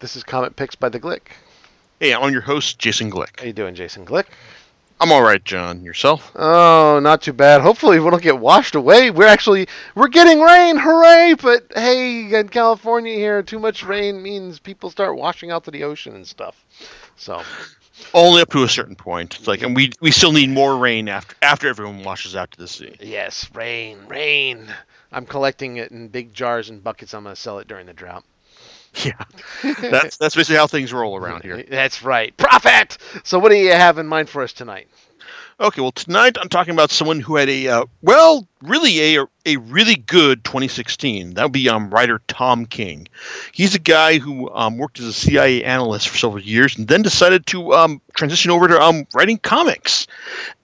This is Comic Picks by the Glick. Hey, I'm your host, Jason Glick. How you doing, Jason Glick? I'm all right, John. Yourself? Oh, not too bad. Hopefully, we don't get washed away. We're actually we're getting rain, hooray! But hey, in California here, too much rain means people start washing out to the ocean and stuff. So only up to a certain point. It's like, and we we still need more rain after after everyone washes out to the sea. Yes, rain, rain. I'm collecting it in big jars and buckets. I'm gonna sell it during the drought. Yeah, that's that's basically how things roll around here. That's right. Profit. So, what do you have in mind for us tonight? Okay, well tonight I'm talking about someone who had a uh, well, really a a really good 2016. That would be um, writer Tom King. He's a guy who um, worked as a CIA analyst for several years and then decided to um, transition over to um, writing comics.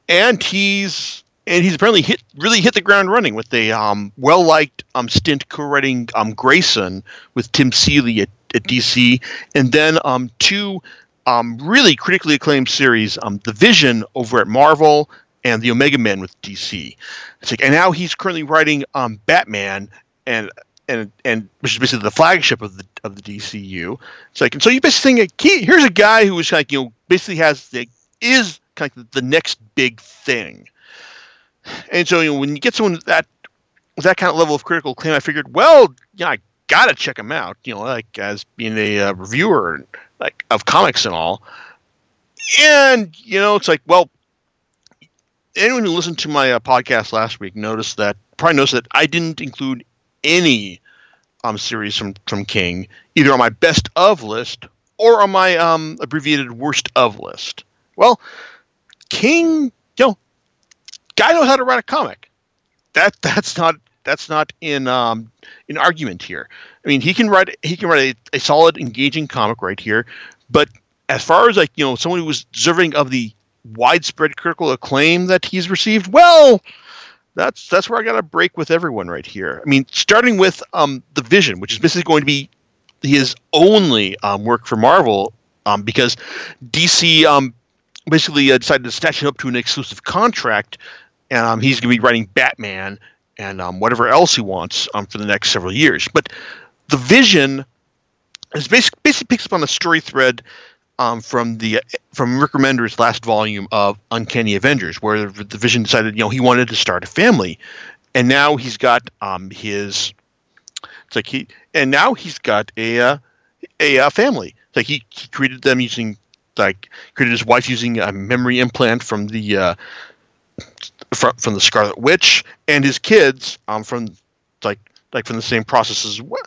And he's and he's apparently hit really hit the ground running with a um, well liked um, stint co-writing um, Grayson with Tim Seeley at, at DC, and then um, two um, really critically acclaimed series, um, The Vision over at Marvel and The Omega Man with DC. Like, and now he's currently writing Batman and and and which is basically the flagship of the of the DCU. It's like, and so you basically think, key here's a guy who is like, you know, basically has the is kind of the next big thing. And so, you know, when you get someone that that kind of level of critical acclaim, I figured, well, yeah, I gotta check him out. You know, like as being a uh, reviewer like of comics and all. And you know, it's like, well, anyone who listened to my uh, podcast last week noticed that probably noticed that I didn't include any um series from from King either on my best of list or on my um abbreviated worst of list. Well, King, guy knows how to write a comic. That that's not that's not in um, in argument here. I mean, he can write he can write a, a, solid, engaging comic right here. But as far as like you know, someone who was deserving of the widespread critical acclaim that he's received, well, that's that's where I got to break with everyone right here. I mean, starting with um, the Vision, which is basically going to be his only um, work for Marvel, um, because DC um, basically uh, decided to snatch him up to an exclusive contract, um, he's going to be writing Batman and um, whatever else he wants um, for the next several years. But the vision is basically, basically picks up on a story thread um, from the from Rick Remender's last volume of Uncanny Avengers, where the Vision decided, you know, he wanted to start a family, and now he's got um, his. It's like he and now he's got a uh, a, a family. It's like he, he created them using like created his wife using a memory implant from the uh, from, from the Scarlet Witch and his kids um, from like like from the same process as well,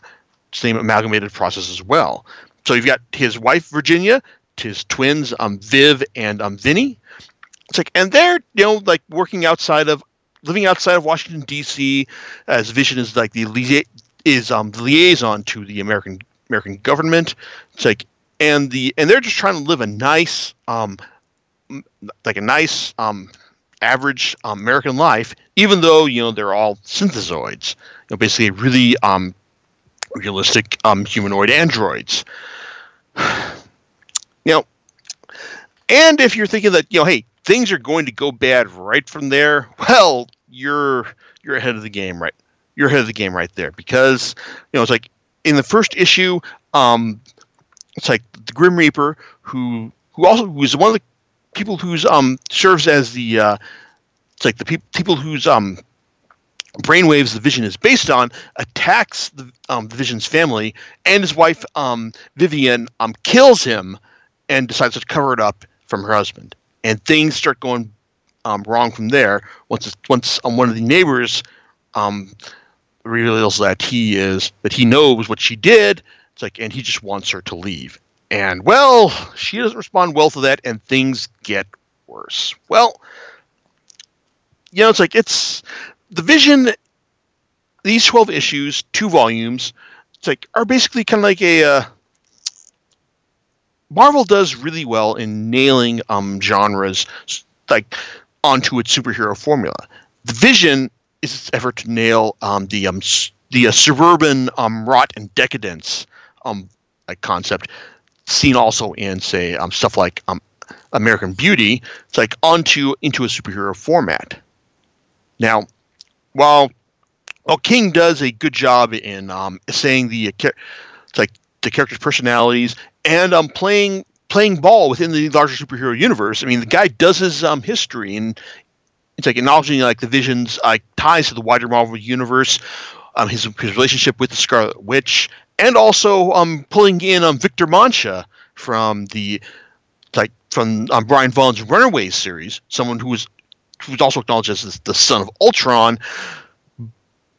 same amalgamated process as well. So you've got his wife Virginia, his twins um, Viv and um, Vinny. It's like and they're you know like working outside of living outside of Washington D.C. as Vision is like the is um the liaison to the American American government. It's like and the and they're just trying to live a nice um like a nice um average um, American life, even though you know they're all synthezoids, you know, basically really um, realistic um, humanoid androids. know, and if you're thinking that you know, hey, things are going to go bad right from there, well, you're you're ahead of the game, right? You're ahead of the game right there because you know it's like in the first issue, um, it's like the Grim Reaper who who also was one of the people who's um serves as the uh, it's like the pe- people whose um brainwaves the vision is based on attacks the, um, the vision's family and his wife um, vivian um, kills him and decides to cover it up from her husband. And things start going um, wrong from there once once um, one of the neighbors um, reveals that he is that he knows what she did. It's like and he just wants her to leave and well, she doesn't respond well to that, and things get worse. Well, you know, it's like it's the vision. These twelve issues, two volumes, it's like are basically kind of like a. Uh, Marvel does really well in nailing um, genres like onto its superhero formula. The Vision is its effort to nail um, the um, the uh, suburban um, rot and decadence um, like concept seen also in say um, stuff like um, American Beauty. It's like onto into a superhero format. Now, while while King does a good job in um, saying the it's like the characters' personalities and um playing playing ball within the larger superhero universe. I mean, the guy does his um history and it's like acknowledging like the visions like ties to the wider Marvel universe, um his his relationship with the Scarlet Witch, and also um pulling in um Victor Mancha from the like from um, Brian Vaughan's Runaways series, someone who was who's also acknowledged as the son of Ultron,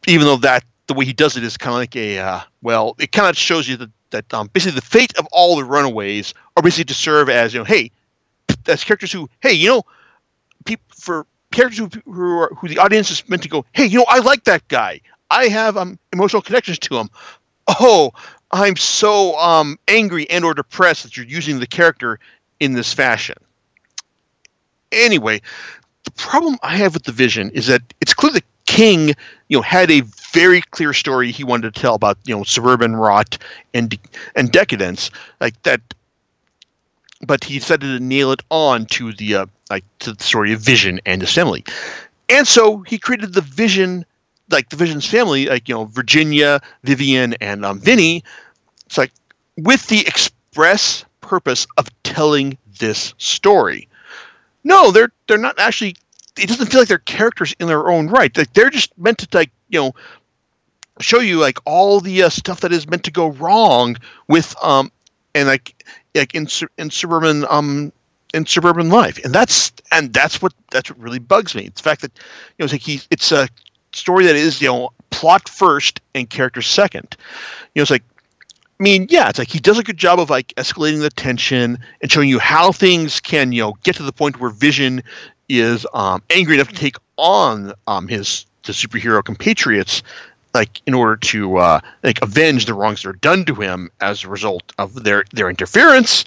even though that the way he does it is kind of like a uh, well, it kind of shows you that that um, basically the fate of all the Runaways are basically to serve as you know, hey, as characters who, hey, you know, people for characters who who, are, who the audience is meant to go, hey, you know, I like that guy. I have um, emotional connections to him. Oh, I'm so um, angry and or depressed that you're using the character in this fashion. Anyway, the problem I have with the vision is that it's clear that King, you know, had a very clear story he wanted to tell about, you know, suburban rot and and decadence, like that. But he decided to nail it on to the uh, like to the story of Vision and Assembly, and so he created the Vision, like the Vision's family, like you know Virginia, Vivian, and um, Vinny. It's like with the express purpose of telling this story. No, they're they're not actually. It doesn't feel like they're characters in their own right. Like they're just meant to like you know show you like all the uh, stuff that is meant to go wrong with um and like like in in suburban um in suburban life and that's and that's what that's what really bugs me it's the fact that you know it's like he it's a story that is you know plot first and character second you know it's like I mean, yeah, it's like he does a good job of like escalating the tension and showing you how things can, you know, get to the point where Vision is um, angry enough to take on um, his the superhero compatriots, like in order to uh, like avenge the wrongs that are done to him as a result of their their interference.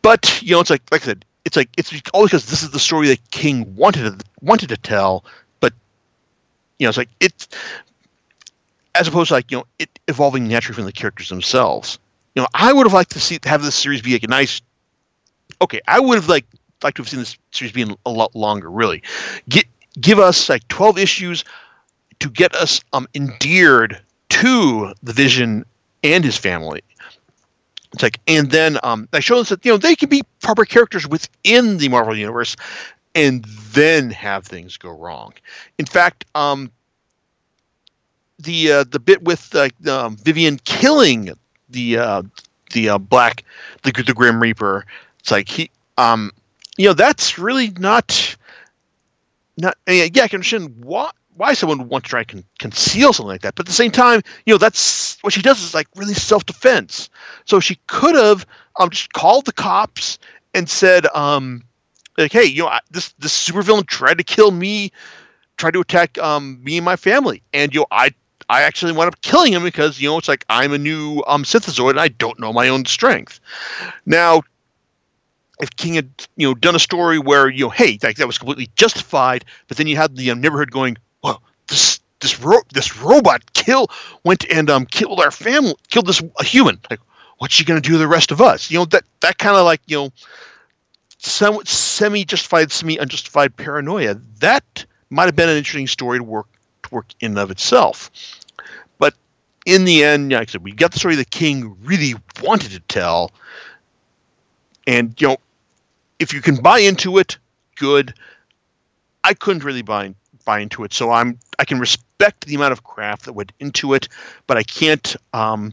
But you know, it's like like I said, it's like it's always because this is the story that King wanted to, wanted to tell. You know, it's like it's as opposed to like you know it evolving naturally from the characters themselves. You know, I would have liked to see have this series be like a nice. Okay, I would have like liked to have seen this series being a lot longer. Really, get give us like twelve issues to get us um endeared to the Vision and his family. It's like, and then um, I show us that you know they can be proper characters within the Marvel universe, and then have things go wrong. In fact, um, the uh, the bit with uh, um, Vivian killing the uh, the uh, black the the Grim Reaper. It's like he um you know that's really not not yeah I can understand why why someone would want to try and con- conceal something like that, but at the same time you know that's what she does is like really self defense. So she could have um just called the cops and said um like hey you know I, this this supervillain tried to kill me tried to attack um, me and my family. And you know, I I actually wound up killing him because you know it's like I'm a new um, synthezoid and I don't know my own strength. Now, if King had you know done a story where you know hey like that was completely justified, but then you had the um, neighborhood going well this this ro- this robot kill went and um killed our family killed this a human like what's she gonna do to the rest of us you know that that kind of like you know somewhat semi justified semi unjustified paranoia that might have been an interesting story to work to work in and of itself But in the end, like I said, we got the story the king really wanted to tell. And, you know, if you can buy into it, good. I couldn't really buy buy into it, so I'm I can respect the amount of craft that went into it, but I can't um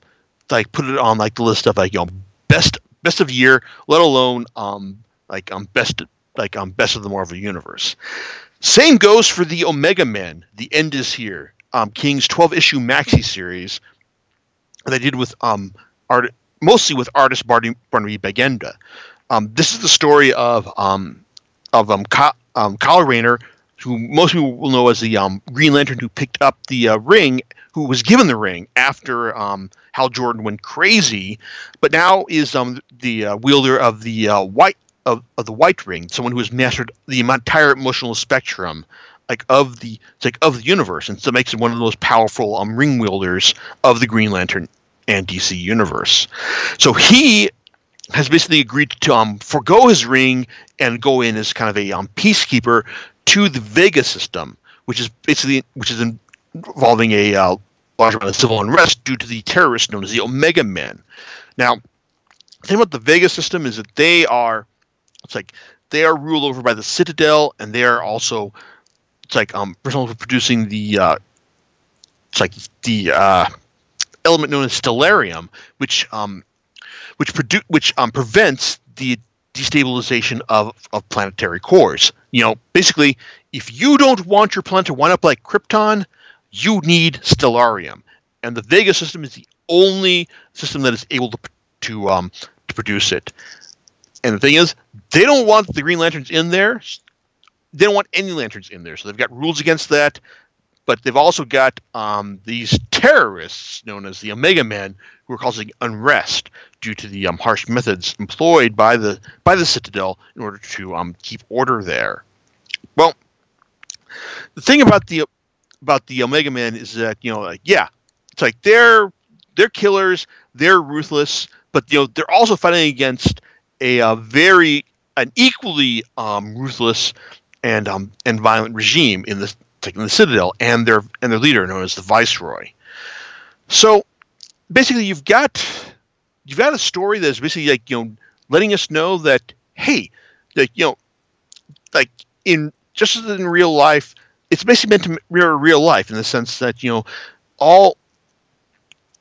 like put it on like the list of like you know best best of year, let alone um like um best like um best of the Marvel universe. Same goes for the Omega Men. The end is here um, King's 12 issue maxi series that they did with um, art, mostly with artist Barney, Barnaby Bagenda. Um, this is the story of um, of um, Kyle, um, Kyle Rayner, who most people will know as the um, Green Lantern who picked up the uh, ring, who was given the ring after um, Hal Jordan went crazy, but now is um, the uh, wielder of the uh, white of, of the White Ring, someone who has mastered the entire emotional spectrum like of the like of the universe, and so makes him one of the most powerful um, ring wielders of the Green Lantern and DC universe. So he has basically agreed to um, forego his ring and go in as kind of a um, peacekeeper to the Vega system, which is basically which is involving a uh, large amount of civil unrest due to the terrorists known as the Omega Men. Now, the thing about the Vega system is that they are, it's like they are ruled over by the Citadel, and they are also, it's like um, responsible for producing the, uh, it's like the uh, element known as stellarium, which um, which produ- which um, prevents the destabilization of, of planetary cores. You know, basically, if you don't want your planet to wind up like Krypton, you need stellarium, and the Vega system is the only system that is able to to um, to produce it. And the thing is, they don't want the Green Lanterns in there. They don't want any lanterns in there, so they've got rules against that. But they've also got um, these terrorists known as the Omega Men who are causing unrest due to the um, harsh methods employed by the by the Citadel in order to um, keep order there. Well, the thing about the about the Omega Men is that you know, like, yeah, it's like they're they're killers, they're ruthless, but you know they're also fighting against a, uh, very an equally um, ruthless and um, and violent regime in the like in the Citadel and their and their leader known as the Viceroy. So basically, you've got you've got a story that's basically like you know letting us know that hey, that you know, like in just as in real life, it's basically meant to mirror real life in the sense that you know all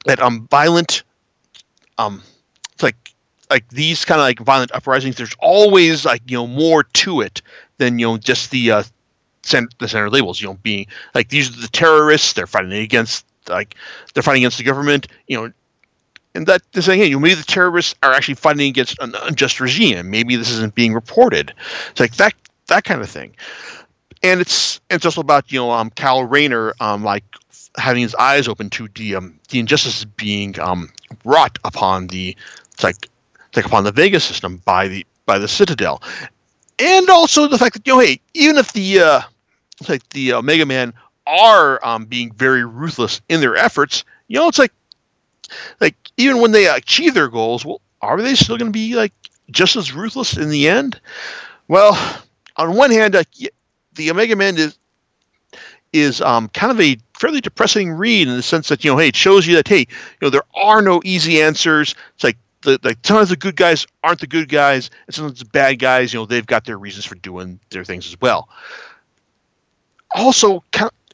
that um violent um like these kind of like violent uprisings there's always like you know more to it than you know just the uh center, the center labels you know being like these are the terrorists they're fighting against like they're fighting against the government you know and that they're saying hey you know, maybe the terrorists are actually fighting against an unjust regime maybe this isn't being reported. It's like that that kind of thing. And it's it's also about you know um Cal Rayner um like having his eyes open to the um, the injustices being um, wrought upon the it's like like upon the Vega system by the by the Citadel, and also the fact that you know hey even if the uh, like the Omega Man are um, being very ruthless in their efforts, you know it's like like even when they achieve their goals, well are they still going to be like just as ruthless in the end? Well, on one hand, uh, the Omega Man is is um, kind of a fairly depressing read in the sense that you know, hey, it shows you that hey, you know, there are no easy answers. It's like the like sometimes the good guys aren't the good guys, and sometimes the bad guys, you know, they've got their reasons for doing their things as well. Also,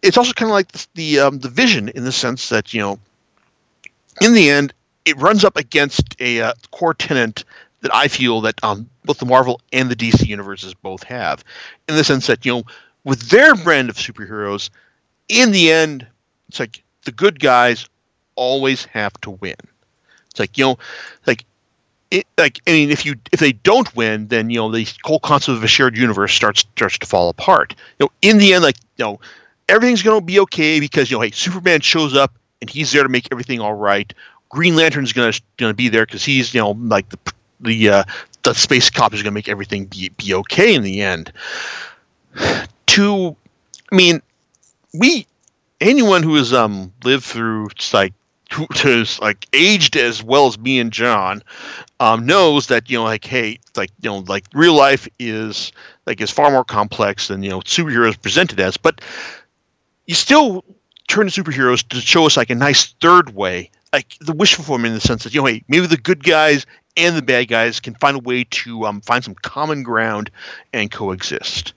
it's also kind of like the the, um, the vision in the sense that you know, in the end, it runs up against a uh, core tenant that I feel that um, both the Marvel and the DC universes both have, in the sense that you know with their brand of superheroes, in the end, it's like the good guys always have to win. It's like you know, like it, like I mean, if you if they don't win, then you know the whole concept of a shared universe starts starts to fall apart. You know, in the end, like you know, everything's going to be okay because you know, hey, Superman shows up and he's there to make everything all right. Green Lantern's going to going to be there because he's you know like the the uh, the space cop is going to make everything be be okay in the end to I mean, we anyone who has um lived through like who has like aged as well as me and John um, knows that you know like hey like you know like real life is like is far more complex than you know superheroes presented as but you still turn to superheroes to show us like a nice third way like the wish fulfillment in the sense that you know hey maybe the good guys and the bad guys can find a way to um, find some common ground and coexist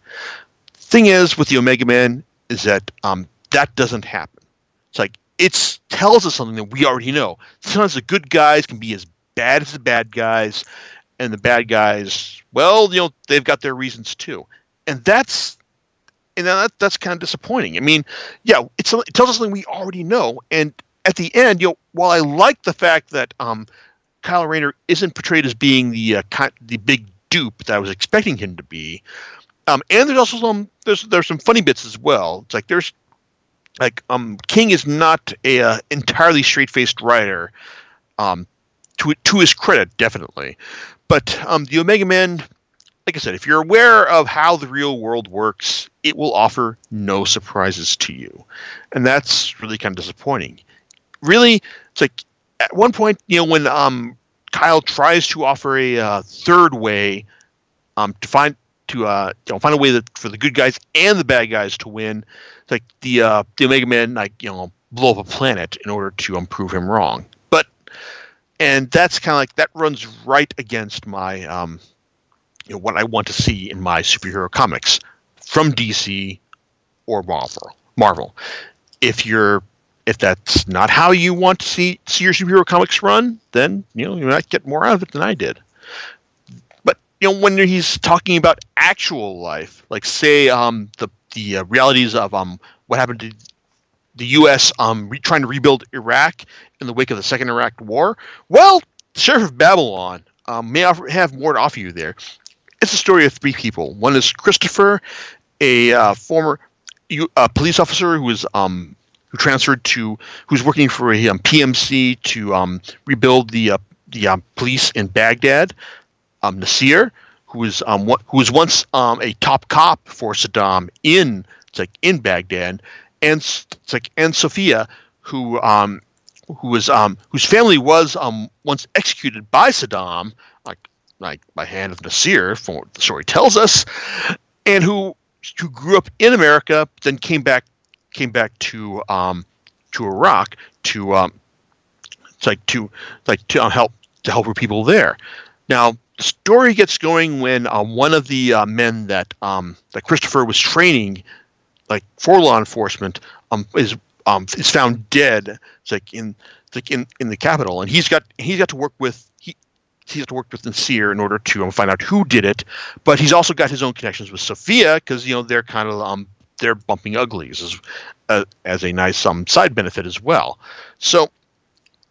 thing is with the Omega Man is that um, that doesn't happen. It's like it tells us something that we already know. Sometimes the good guys can be as bad as the bad guys, and the bad guys, well, you know, they've got their reasons too, and that's and that, that's kind of disappointing. I mean, yeah, it tells us something we already know, and at the end, you know, while I like the fact that um, Kyle Rayner isn't portrayed as being the uh, the big dupe that I was expecting him to be, um, and there's also some there's there's some funny bits as well. It's like there's like um King is not a uh, entirely straight faced writer, um, to to his credit definitely, but um the Omega Man, like I said, if you're aware of how the real world works, it will offer no surprises to you, and that's really kind of disappointing. Really, it's like at one point, you know, when um Kyle tries to offer a uh, third way um, to find to uh, you know find a way that for the good guys and the bad guys to win. It's like the uh, the Omega Man like you know blow up a planet in order to um, prove him wrong. But and that's kind of like that runs right against my um, you know, what I want to see in my superhero comics from DC or Marvel. Marvel. If you're if that's not how you want to see, see your superhero comics run, then you know you might get more out of it than I did. You know when he's talking about actual life, like say um, the the uh, realities of um, what happened to the U.S. Um, re- trying to rebuild Iraq in the wake of the Second Iraq War. Well, Sheriff of Babylon um, may offer, have more to offer you there. It's a story of three people. One is Christopher, a uh, former uh, police officer who was um, who transferred to who's working for a um, PMC to um, rebuild the uh, the um, police in Baghdad. Um, Nasir, who was um, who was once um, a top cop for Saddam in like in Baghdad, and like and Sophia, who um, who was um, whose family was um, once executed by Saddam, like like by hand of Nasir, from what the story tells us, and who who grew up in America, then came back came back to um, to Iraq to um, like to like to help to help her people there. Now story gets going when uh, one of the uh, men that um, that Christopher was training, like for law enforcement, um, is um, is found dead. It's like in it's like in, in the capital, and he's got he's got to work with he he has got to work with Nasir in order to um, find out who did it. But he's also got his own connections with Sophia because you know they're kind of um, they're bumping uglies as uh, as a nice side benefit as well. So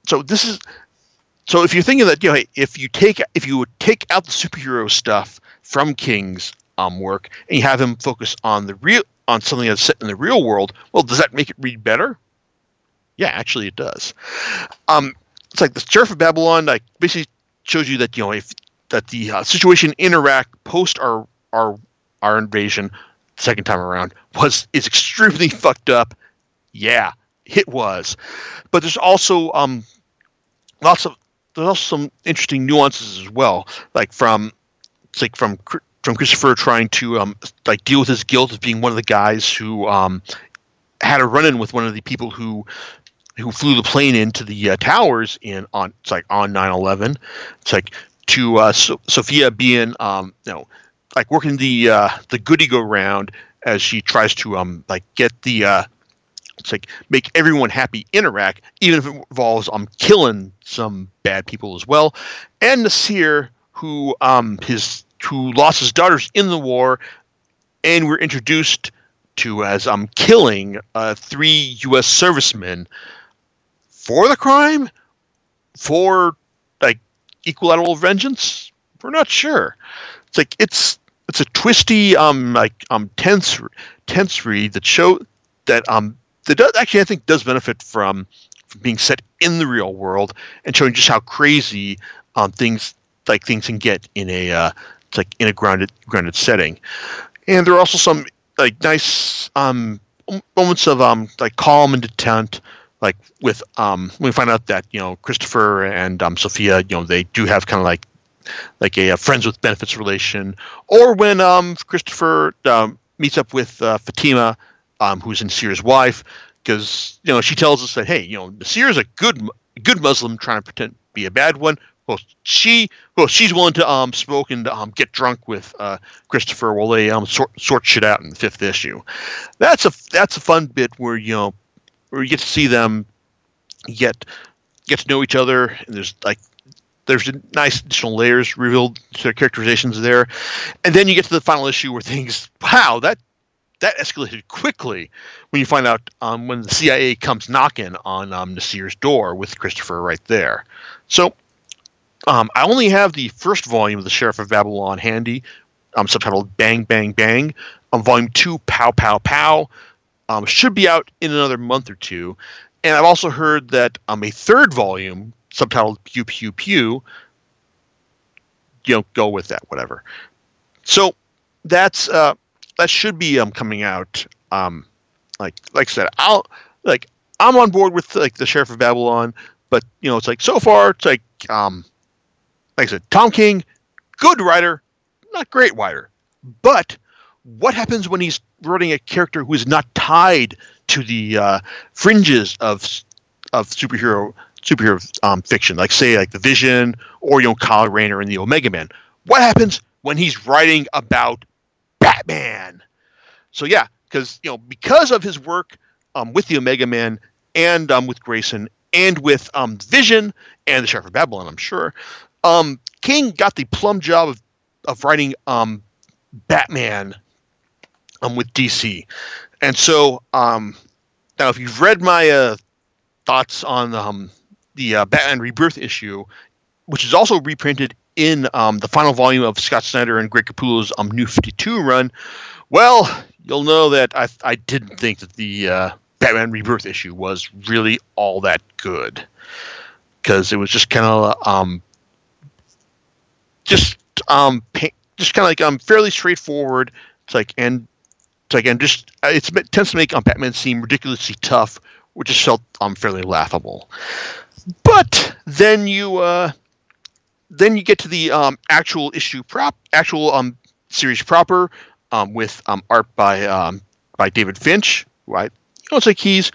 so this is so if you're thinking that you know if you take if you would take out the superhero stuff from King's um, work and you have him focus on the real on something that's set in the real world, well, does that make it read better? Yeah, actually, it does. Um, it's like the Sheriff of Babylon, like basically shows you that you know if that the uh, situation in Iraq post our our our invasion second time around was is extremely fucked up. Yeah, it was. But there's also um, lots of there's also some interesting nuances as well, like from like from from Christopher trying to um, like deal with his guilt of being one of the guys who um, had a run-in with one of the people who who flew the plane into the uh, towers in on it's like on 9/11. It's like to uh, so- Sophia being um, you know like working the uh, the goody go round as she tries to um like get the uh it's like make everyone happy in Iraq, even if it involves um killing some bad people as well. And Nasir, who um his who lost his daughters in the war, and we're introduced to as um killing uh, three U.S. servicemen for the crime, for like equilateral vengeance. We're not sure. It's like it's it's a twisty um like um tense tense read that show that um that does actually I think does benefit from from being set in the real world and showing just how crazy um things like things can get in a uh, like in a grounded grounded setting. And there are also some like nice um moments of um like calm and detent like with um we find out that you know Christopher and um Sophia you know they do have kind of like like a, a, friends with benefits relation, or when um, Christopher um, meets up with uh, Fatima, um, who's Nasir's wife, because you know she tells us that hey, you know is a good good Muslim trying to pretend to be a bad one. Well, she well she's willing to um smoke and um get drunk with uh, Christopher while they um sort sort shit out in the fifth issue. That's a that's a fun bit where you know where you get to see them get get to know each other and there's like there's nice additional layers revealed to their characterizations there, and then you get to the final issue where things wow that that escalated quickly when you find out um, when the CIA comes knocking on um, Nasir's door with Christopher right there. So um, I only have the first volume of the Sheriff of Babylon handy, um, subtitled "Bang Bang Bang." Um, volume two, "Pow Pow Pow," um, should be out in another month or two. And I've also heard that um, a third volume subtitled Pew Pew Pew, you know, go with that, whatever. So that's uh, that should be um, coming out. Um, like like I said, I'll like I'm on board with like the Sheriff of Babylon, but you know, it's like so far it's like um, like I said, Tom King, good writer, not great writer, but what happens when he's writing a character who is not tied to the uh, fringes of of superhero superhero um, fiction, like say like the Vision or you know Kyle Rayner and the Omega Man. What happens when he's writing about Batman? So yeah, because you know because of his work um, with the Omega Man and um, with Grayson and with um, Vision and the Sheriff of Babylon, I'm sure, um, King got the plum job of, of writing um, Batman um, with DC. And so now, if you've read my uh, thoughts on the uh, Batman Rebirth issue, which is also reprinted in um, the final volume of Scott Snyder and Greg Capullo's um, New 52 run, well, you'll know that I, I didn't think that the uh, Batman Rebirth issue was really all that good because it was just kind of um, just um, just kind of like um, fairly straightforward. It's like and it's like and just uh, it's, it tends to make um, Batman seem ridiculously tough, which just felt um fairly laughable. But then you uh, then you get to the um, actual issue prop, actual um, series proper, um, with um, art by um, by David Finch. Right, you it's like he's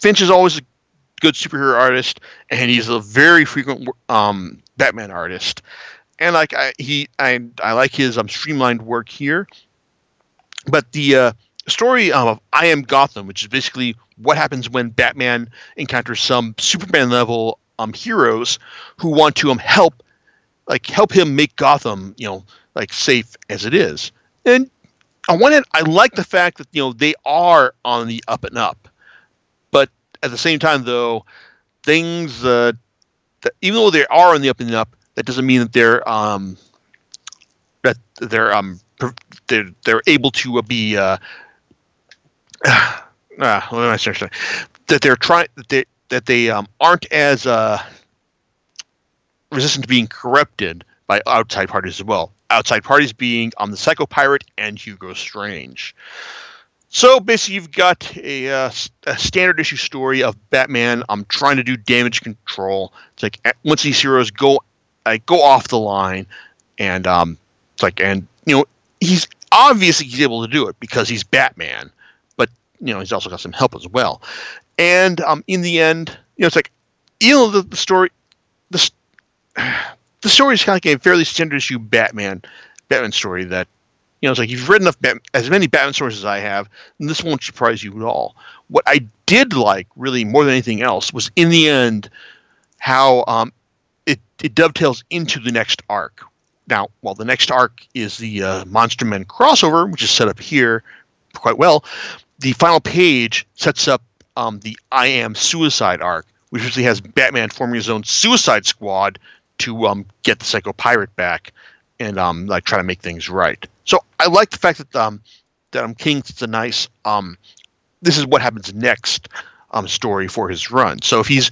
Finch is always a good superhero artist, and he's a very frequent Batman artist. And like I, he, I, I like his streamlined work here. But the uh, story um, of I Am Gotham, which is basically what happens when Batman encounters some Superman level um, heroes who want to um, help, like help him make Gotham, you know, like safe as it is. And one hand, I like the fact that you know they are on the up and up, but at the same time, though, things uh, that, even though they are on the up and up, that doesn't mean that they're um, that they're um, they're, they're able to uh, be uh, uh, what am I saying? That they're trying that they that they um, aren't as uh, resistant to being corrupted by outside parties as well. Outside parties being on the Psycho Pirate and Hugo Strange. So basically, you've got a, uh, a standard issue story of Batman I'm trying to do damage control. It's like once these heroes go like go off the line, and um, it's like and you know he's obviously he's able to do it because he's Batman, but you know he's also got some help as well. And um, in the end, you know, it's like you know the, the story, the the story is kind of like a fairly standard issue Batman Batman story that you know it's like you've read enough as many Batman stories as I have, and this won't surprise you at all. What I did like really more than anything else was in the end how um, it it dovetails into the next arc, now, while the next arc is the uh, Monster Men crossover, which is set up here quite well, the final page sets up um, the I Am Suicide arc, which usually has Batman forming his own Suicide Squad to um, get the Psycho Pirate back and um, like try to make things right. So I like the fact that um, that um, King it's a nice um, this is what happens next um, story for his run. So if he's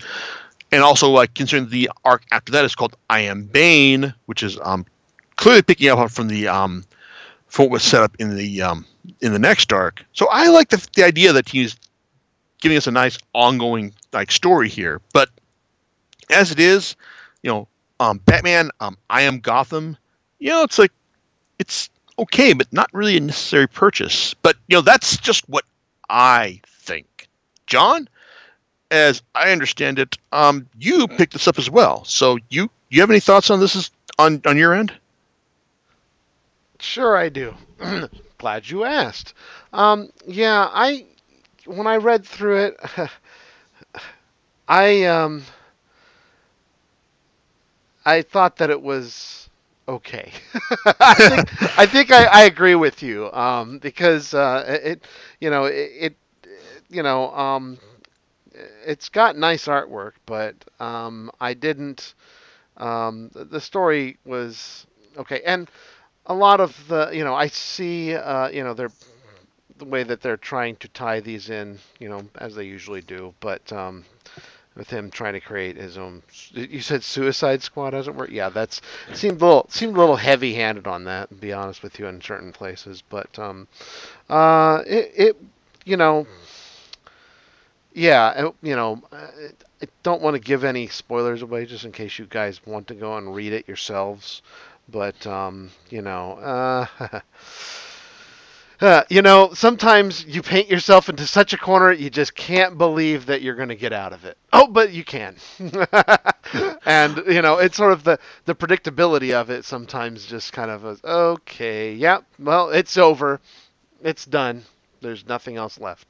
and also like considering the arc after that is called I Am Bane, which is um, clearly picking up from the um, from what was set up in the um, in the next arc. So I like the the idea that he's giving us a nice ongoing like story here. But as it is, you know, um, Batman, um, I am Gotham. You know, it's like it's okay, but not really a necessary purchase. But you know, that's just what I think. John, as I understand it, um, you picked this up as well. So you you have any thoughts on this on on your end? Sure, I do. Glad you asked. Um, yeah, I when I read through it, I um, I thought that it was okay. I think I, think I, I, agree with you um, because uh, it you know it, it you know um, it's got nice artwork, but um, I didn't. Um, the story was okay, and a lot of the you know I see uh, you know they're the way that they're trying to tie these in you know as they usually do, but um, with him trying to create his own. You said Suicide Squad doesn't work. Yeah, that's seemed a little seemed a little heavy handed on that. To be honest with you, in certain places, but um, uh, it, it you know. Yeah, you know, I don't want to give any spoilers away just in case you guys want to go and read it yourselves. But um, you know, uh, Uh, you know, sometimes you paint yourself into such a corner you just can't believe that you're going to get out of it. Oh, but you can. and you know, it's sort of the the predictability of it. Sometimes just kind of a, okay, yeah, well, it's over, it's done. There's nothing else left.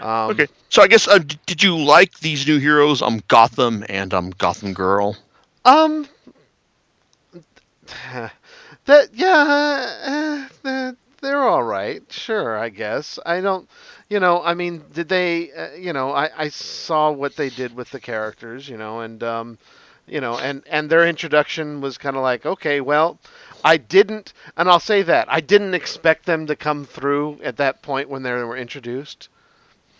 Um, Okay, so I guess uh, d- did you like these new heroes, um, Gotham and um, Gotham Girl? Um. That yeah, uh, uh, they're all right. Sure, I guess. I don't. You know, I mean, did they? Uh, you know, I I saw what they did with the characters. You know, and um, you know, and and their introduction was kind of like, okay, well, I didn't, and I'll say that I didn't expect them to come through at that point when they were introduced.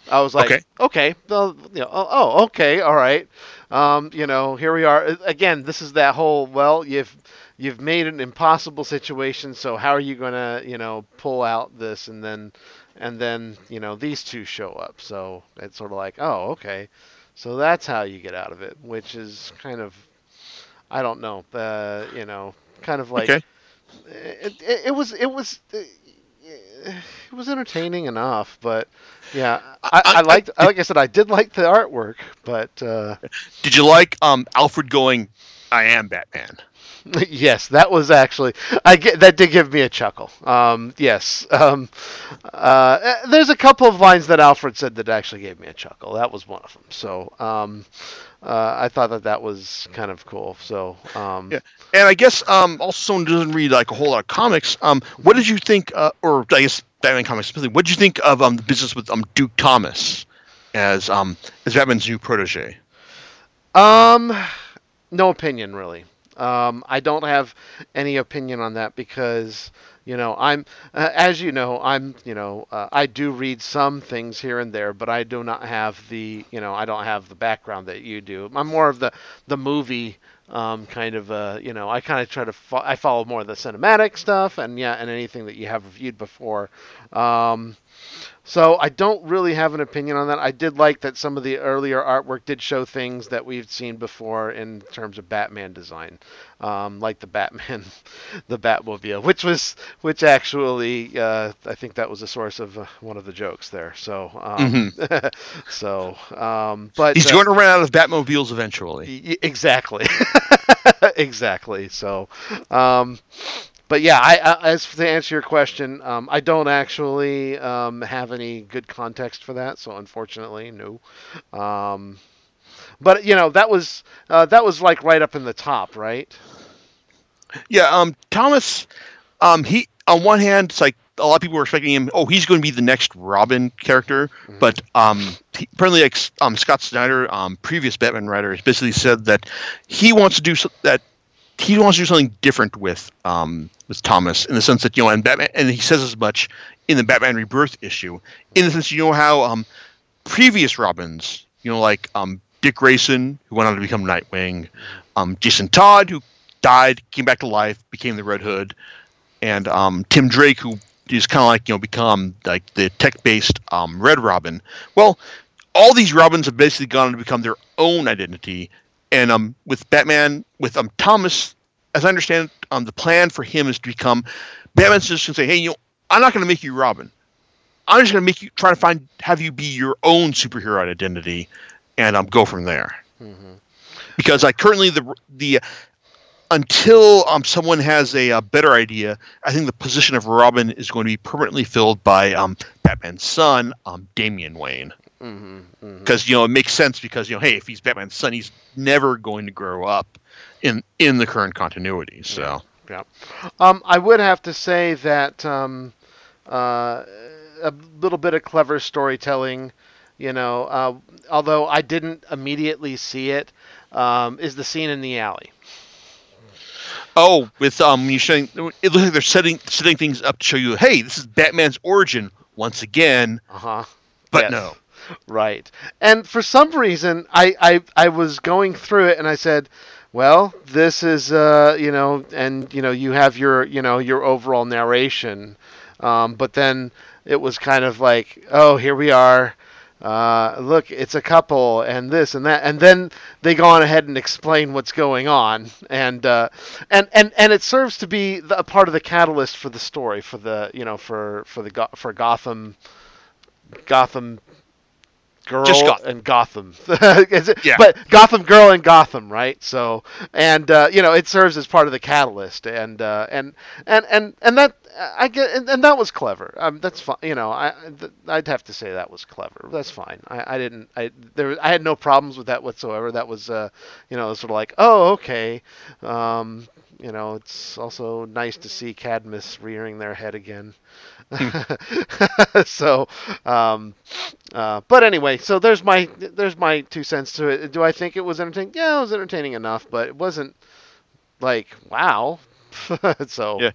I was like, Okay. okay, well, you know, oh, oh, okay, all right. Um, you know, here we are again. This is that whole well, you've you've made an impossible situation, so how are you gonna, you know, pull out this and then and then you know these two show up. So it's sort of like, oh, okay, so that's how you get out of it, which is kind of, I don't know, uh, you know, kind of like Okay. it, it, it was it was it was entertaining enough, but yeah, I, I- I, liked like I said I did like the artwork, but uh, Did you like um, Alfred going, "I am Batman"? yes, that was actually I get that did give me a chuckle. Um, yes, um, uh, there's a couple of lines that Alfred said that actually gave me a chuckle. That was one of them. So um, uh, I thought that that was kind of cool. So um, Yeah. And I guess um, also someone doesn't read like a whole lot of comics. Um, what did you think, uh, or I guess Batman comics specifically? What did you think of um, the business with um, Duke Thomas as um, as Batman's new protege? Um, no opinion really. Um, I don't have any opinion on that because you know I'm, uh, as you know, I'm you know uh, I do read some things here and there, but I do not have the you know I don't have the background that you do. I'm more of the the movie. Um, kind of, uh, you know, I kind of try to, fo- I follow more of the cinematic stuff, and yeah, and anything that you have reviewed before. Um, so I don't really have an opinion on that. I did like that some of the earlier artwork did show things that we've seen before in terms of Batman design, um, like the Batman, the Batmobile, which was which actually uh, I think that was a source of uh, one of the jokes there. So um, so um, but He's uh, going to run out of Batmobiles eventually. Y- y- Exactly. exactly. So, um, but yeah, I, I, as to answer your question, um, I don't actually um, have any good context for that. So unfortunately, no. Um, but you know that was uh, that was like right up in the top, right? Yeah, um, Thomas, um, he on one hand, it's like a lot of people were expecting him. Oh, he's going to be the next Robin character, but um, he, apparently, like um, Scott Snyder, um, previous Batman writer, has basically said that he wants to do so, that. He wants to do something different with um, with Thomas in the sense that you know, and Batman, and he says as much in the Batman Rebirth issue, in the sense you know how um, previous Robins, you know, like um, Dick Grayson, who went on to become Nightwing, um, Jason Todd, who died, came back to life, became the Red Hood, and um, Tim Drake, who is kind of like you know become like the tech-based um, Red Robin. Well, all these Robins have basically gone on to become their own identity, and um, with Batman, with um Thomas, as I understand, um, the plan for him is to become Batman's just gonna say, hey, you know, I'm not gonna make you Robin. I'm just gonna make you try to find have you be your own superhero identity, and um go from there Mm-hmm. because like currently the the until um someone has a, uh better idea, I think the position of Robin is going to be permanently filled by um Batman's son, um Damian Wayne, Mm-hmm. hmm because you know it makes sense because you know hey if he's Batman's son he's never going to grow up in in the current continuity. So Yeah. Um, I would have to say that um, uh, a little bit of clever storytelling, you know, uh, although I didn't immediately see it, um, is the scene in the alley. oh with um you showing it looks like they're setting setting things up to show you hey this is Batman's origin once again, Uh huh. but Yes. no. Right. And for some reason, I, I, I was going through it and I said, well, this is, uh, you know, and, you know, you have your, you know, your overall narration. Um, but then it was kind of like, oh, here we are. uh, look, it's a couple, and this and that, and then they go on ahead and explain what's going on, and uh, and and and it serves to be the, a part of the catalyst for the story, for the you know for for the for Gotham, Gotham girl Just Gotham. and Gotham. Is it- Yeah. But Gotham girl and Gotham, right? So and uh, you know it serves as part of the catalyst, and uh, and and and and that I get and, and that was clever. Um, that's fine. You know, I th- I'd have to say that was clever. That's fine. I, I didn't I there I had no problems with that whatsoever. That was uh you know sort of like oh okay. Um, you know, it's also nice to see Cadmus rearing their head again. so, um, uh, but anyway, so there's my there's my two cents to it. Do I think it was entertaining? Yeah, it was entertaining enough, but it wasn't like wow. so Yeah.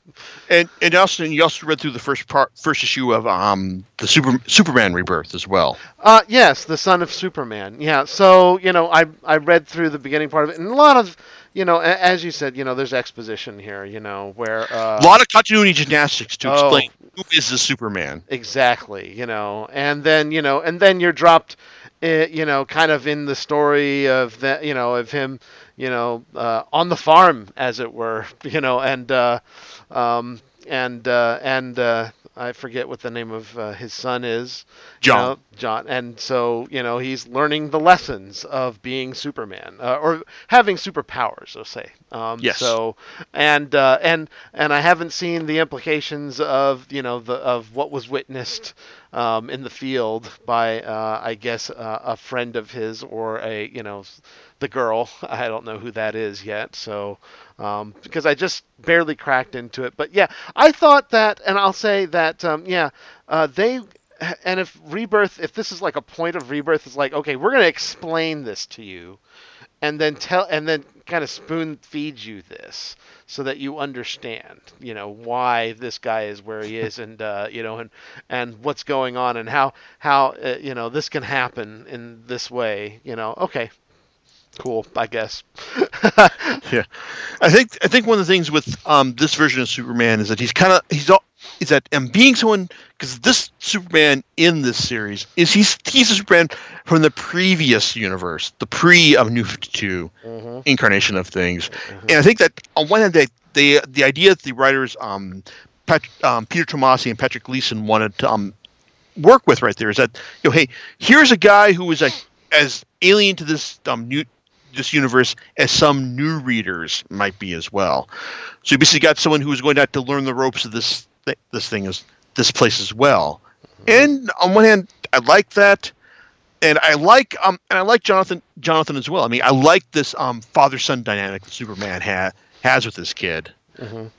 And and also you also read through the first part first issue of um the Super Superman rebirth as well. Uh, yes, the son of Superman. Yeah. So you know, I I read through the beginning part of it, and a lot of you know, a- as you said, you know, there's exposition here. You know, where uh, A lot of continuity gymnastics to Oh. explain who is the Superman. Exactly, you know, and then you know, and then you're dropped, uh, you know, kind of in the story of that, you know, of him, you know, uh, on the farm, as it were, you know, and uh, um, and uh, and uh, I forget what the name of uh, his son is, you John. know, John, and so you know he's learning the lessons of being Superman uh, or having superpowers, let's say. Um, Yes. So and uh, and and I haven't seen the implications of you know the of what was witnessed um, in the field by uh, I guess uh, a friend of his or a you know the girl. I don't know who that is yet. So um, because I just barely cracked into it, but yeah, I thought that, and I'll say that um, yeah, uh, they. And if rebirth, if this is like a point of rebirth, it's like okay, we're gonna explain this to you, and then tell and then kind of spoon feeds you this so that you understand you know why this guy is where he is and uh, you know and and what's going on and how how uh, you know this can happen in this way you know. Okay. Cool i guess. Yeah, I think I think one of the things with um, this version of Superman is that he's kind of he's all is that and being someone because this Superman in this series is he's he's a Superman from the previous universe, the pre of New Fifty Mhm. incarnation of things, and I think that on one hand they the the idea that the writers um, Pat, um Peter Tomasi and Patrick Gleason wanted to um, work with right there is that you know hey here's a guy who is like as alien to this um, new this universe as some new readers might be as well. So you basically got someone who is going to have to learn the ropes of this th- this thing is this place as well. And on one hand, I like that, and I like um and I like Jonathan Jonathan as well. I mean, I like this um father son dynamic that Superman ha- has with this kid. Mhm.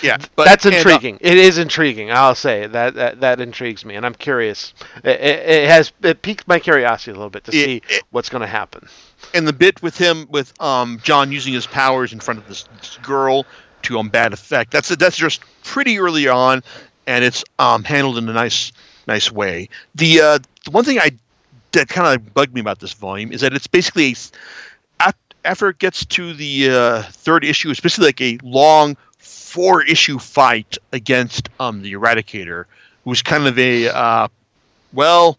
Yeah, but that's and, uh, intriguing it is intriguing i'll say that that, that intrigues me and i'm curious it, it, it has it piqued my curiosity a little bit to It- see what's going to happen and the bit with him with um John using his powers in front of this girl to um bad effect. That's that's just pretty early on, and it's um handled in a nice nice way. The uh, the one thing I that kind of bugged me about this volume is that it's basically a, after it gets to the uh, third issue, it's basically like a long four issue fight against um the Eradicator, who's kind of a uh, well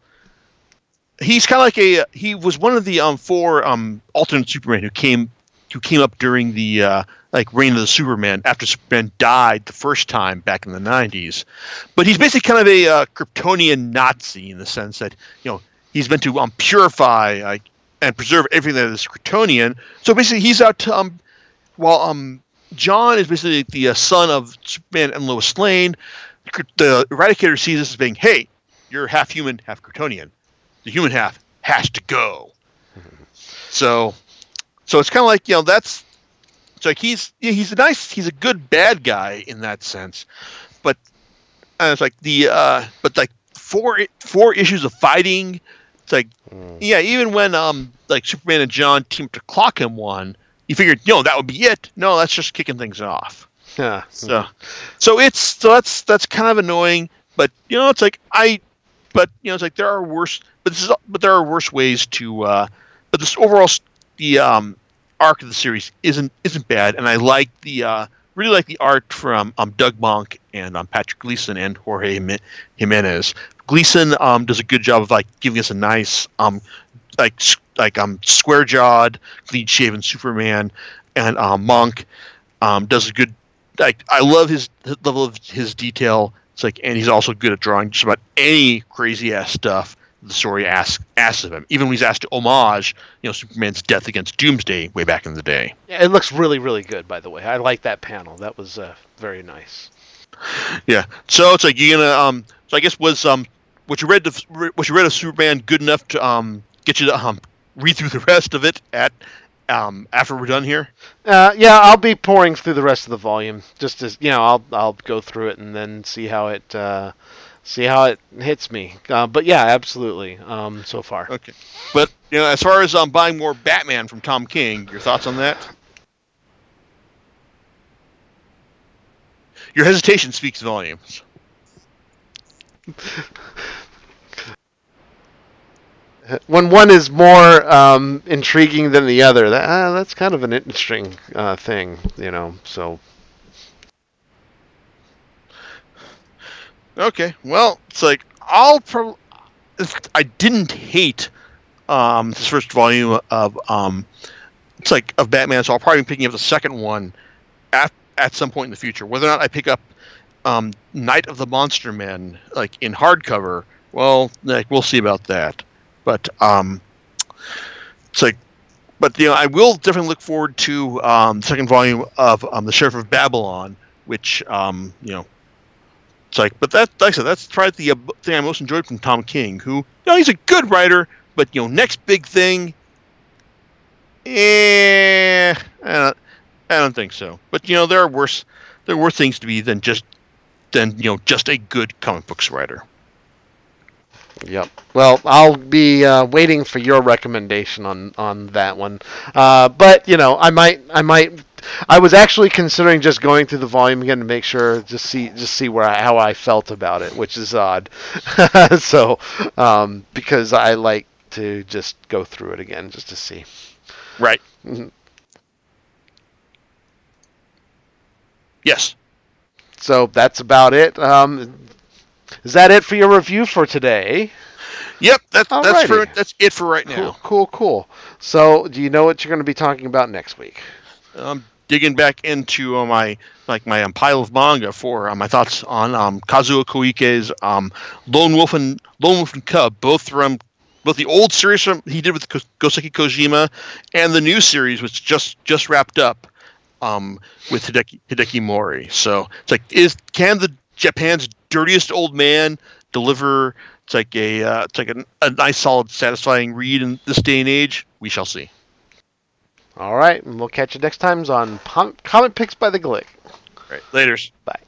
he's kind of like a he was one of the um four um alternate Superman who came who came up during the uh, like reign of the Superman after Superman died the first time back in the '90s. But he's basically kind of a uh, Kryptonian Nazi in the sense that you know he's meant to um purify like and preserve everything that is Kryptonian. So basically, he's out to um while um John is basically the uh, son of Superman and Lois Lane. The Eradicator sees this as being, hey, you're half human, half Kryptonian the human half has to go. So, so it's kind of like you know that's it's like he's he's a nice he's a good bad guy in that sense, but and it's like the uh but like four four issues of fighting. It's like Mm. yeah, even when um like Superman and John teamed to clock him one, you figured no that would be it. No, that's just kicking things off. yeah So, so it's so that's that's kind of annoying. But you know, it's like I, but you know, it's like there are worse. But this is but there are worse ways to. Uh, but this overall s- the um, arc of the series isn't isn't bad, and I like the uh, really like the art from um, Doug Mahnke and um, Patrick Gleason and Jorge Jimenez Gleason um, does a good job of like giving us a nice um, like like um square jawed, clean shaven Superman, and um, Mahnke um, does a good like I love his, his level of his detail. It's like and he's also good at drawing just about any crazy ass stuff the story asks asks of him. Even when he's asked to homage, you know, Superman's death against Doomsday way back in the day. Yeah, it looks really, really good. By the way, I like that panel. That was uh, very nice. Yeah. So it's like you're gonna um. So I guess was um what you read of what you read of Superman good enough to um get you to um read through the rest of it at um after we're done here. Uh, yeah, I'll be pouring through the rest of the volume. Just as you know, I'll I'll go through it and then see how it uh, see how it hits me. Uh, but yeah, absolutely. Um, so far, Okay. But you know, as far as um buying more Batman from Tom King, your thoughts on that? Your hesitation speaks volumes. when one is more um, intriguing than the other, that uh, that's kind of an interesting uh, thing, you know. So Okay. Well, it's like I'll probably. I didn't hate um, this first volume of um, it's like of Batman, so I'll probably be picking up the second one at at some point in the future. Whether or not I pick up um, Night of the Monster Men like in hardcover, well, like we'll see about that. But um, it's like, but you know, I will definitely look forward to um, the second volume of um, the Sheriff of Babylon, which um, you know it's like, but that, like I said, that's probably the uh, thing I most enjoyed from Tom King, who, you know, he's a good writer, but you know, next big thing, eh, I don't, I don't think so. But you know, there are worse, there worse things to be than just, than you know, just a good comic books writer. Yep. Well, I'll be uh, waiting for your recommendation on on that one. Uh, but you know, I might, I might, I was actually considering just going through the volume again to make sure, just see, just see where I, how I felt about it, which is odd. so, um, because I like to just go through it again just to see. Right. Mhm. Yes. So that's about it. Um, is that it for your review for today? Yep. That's that's for that's it for right Cool, now. cool, cool. So, do you know what you're going to be talking about next week? I'm digging back into uh, my like my um, pile of manga for uh, my thoughts on um, Kazuo Koike's um, Lone Wolf and Lone Wolf and Cub, both from both the old series from he did with Ko- Goseki Kojima and the new series, which just just wrapped up um, with Hideki, Hideki Mori. So it's like, is can the Japan's dirtiest old man deliver? It's like a uh, it's like a, a nice, solid, satisfying read in this day and age. We shall see. All right, and we'll catch you next time on Pom- Comic Picks by the Glick. All right, later's. Bye.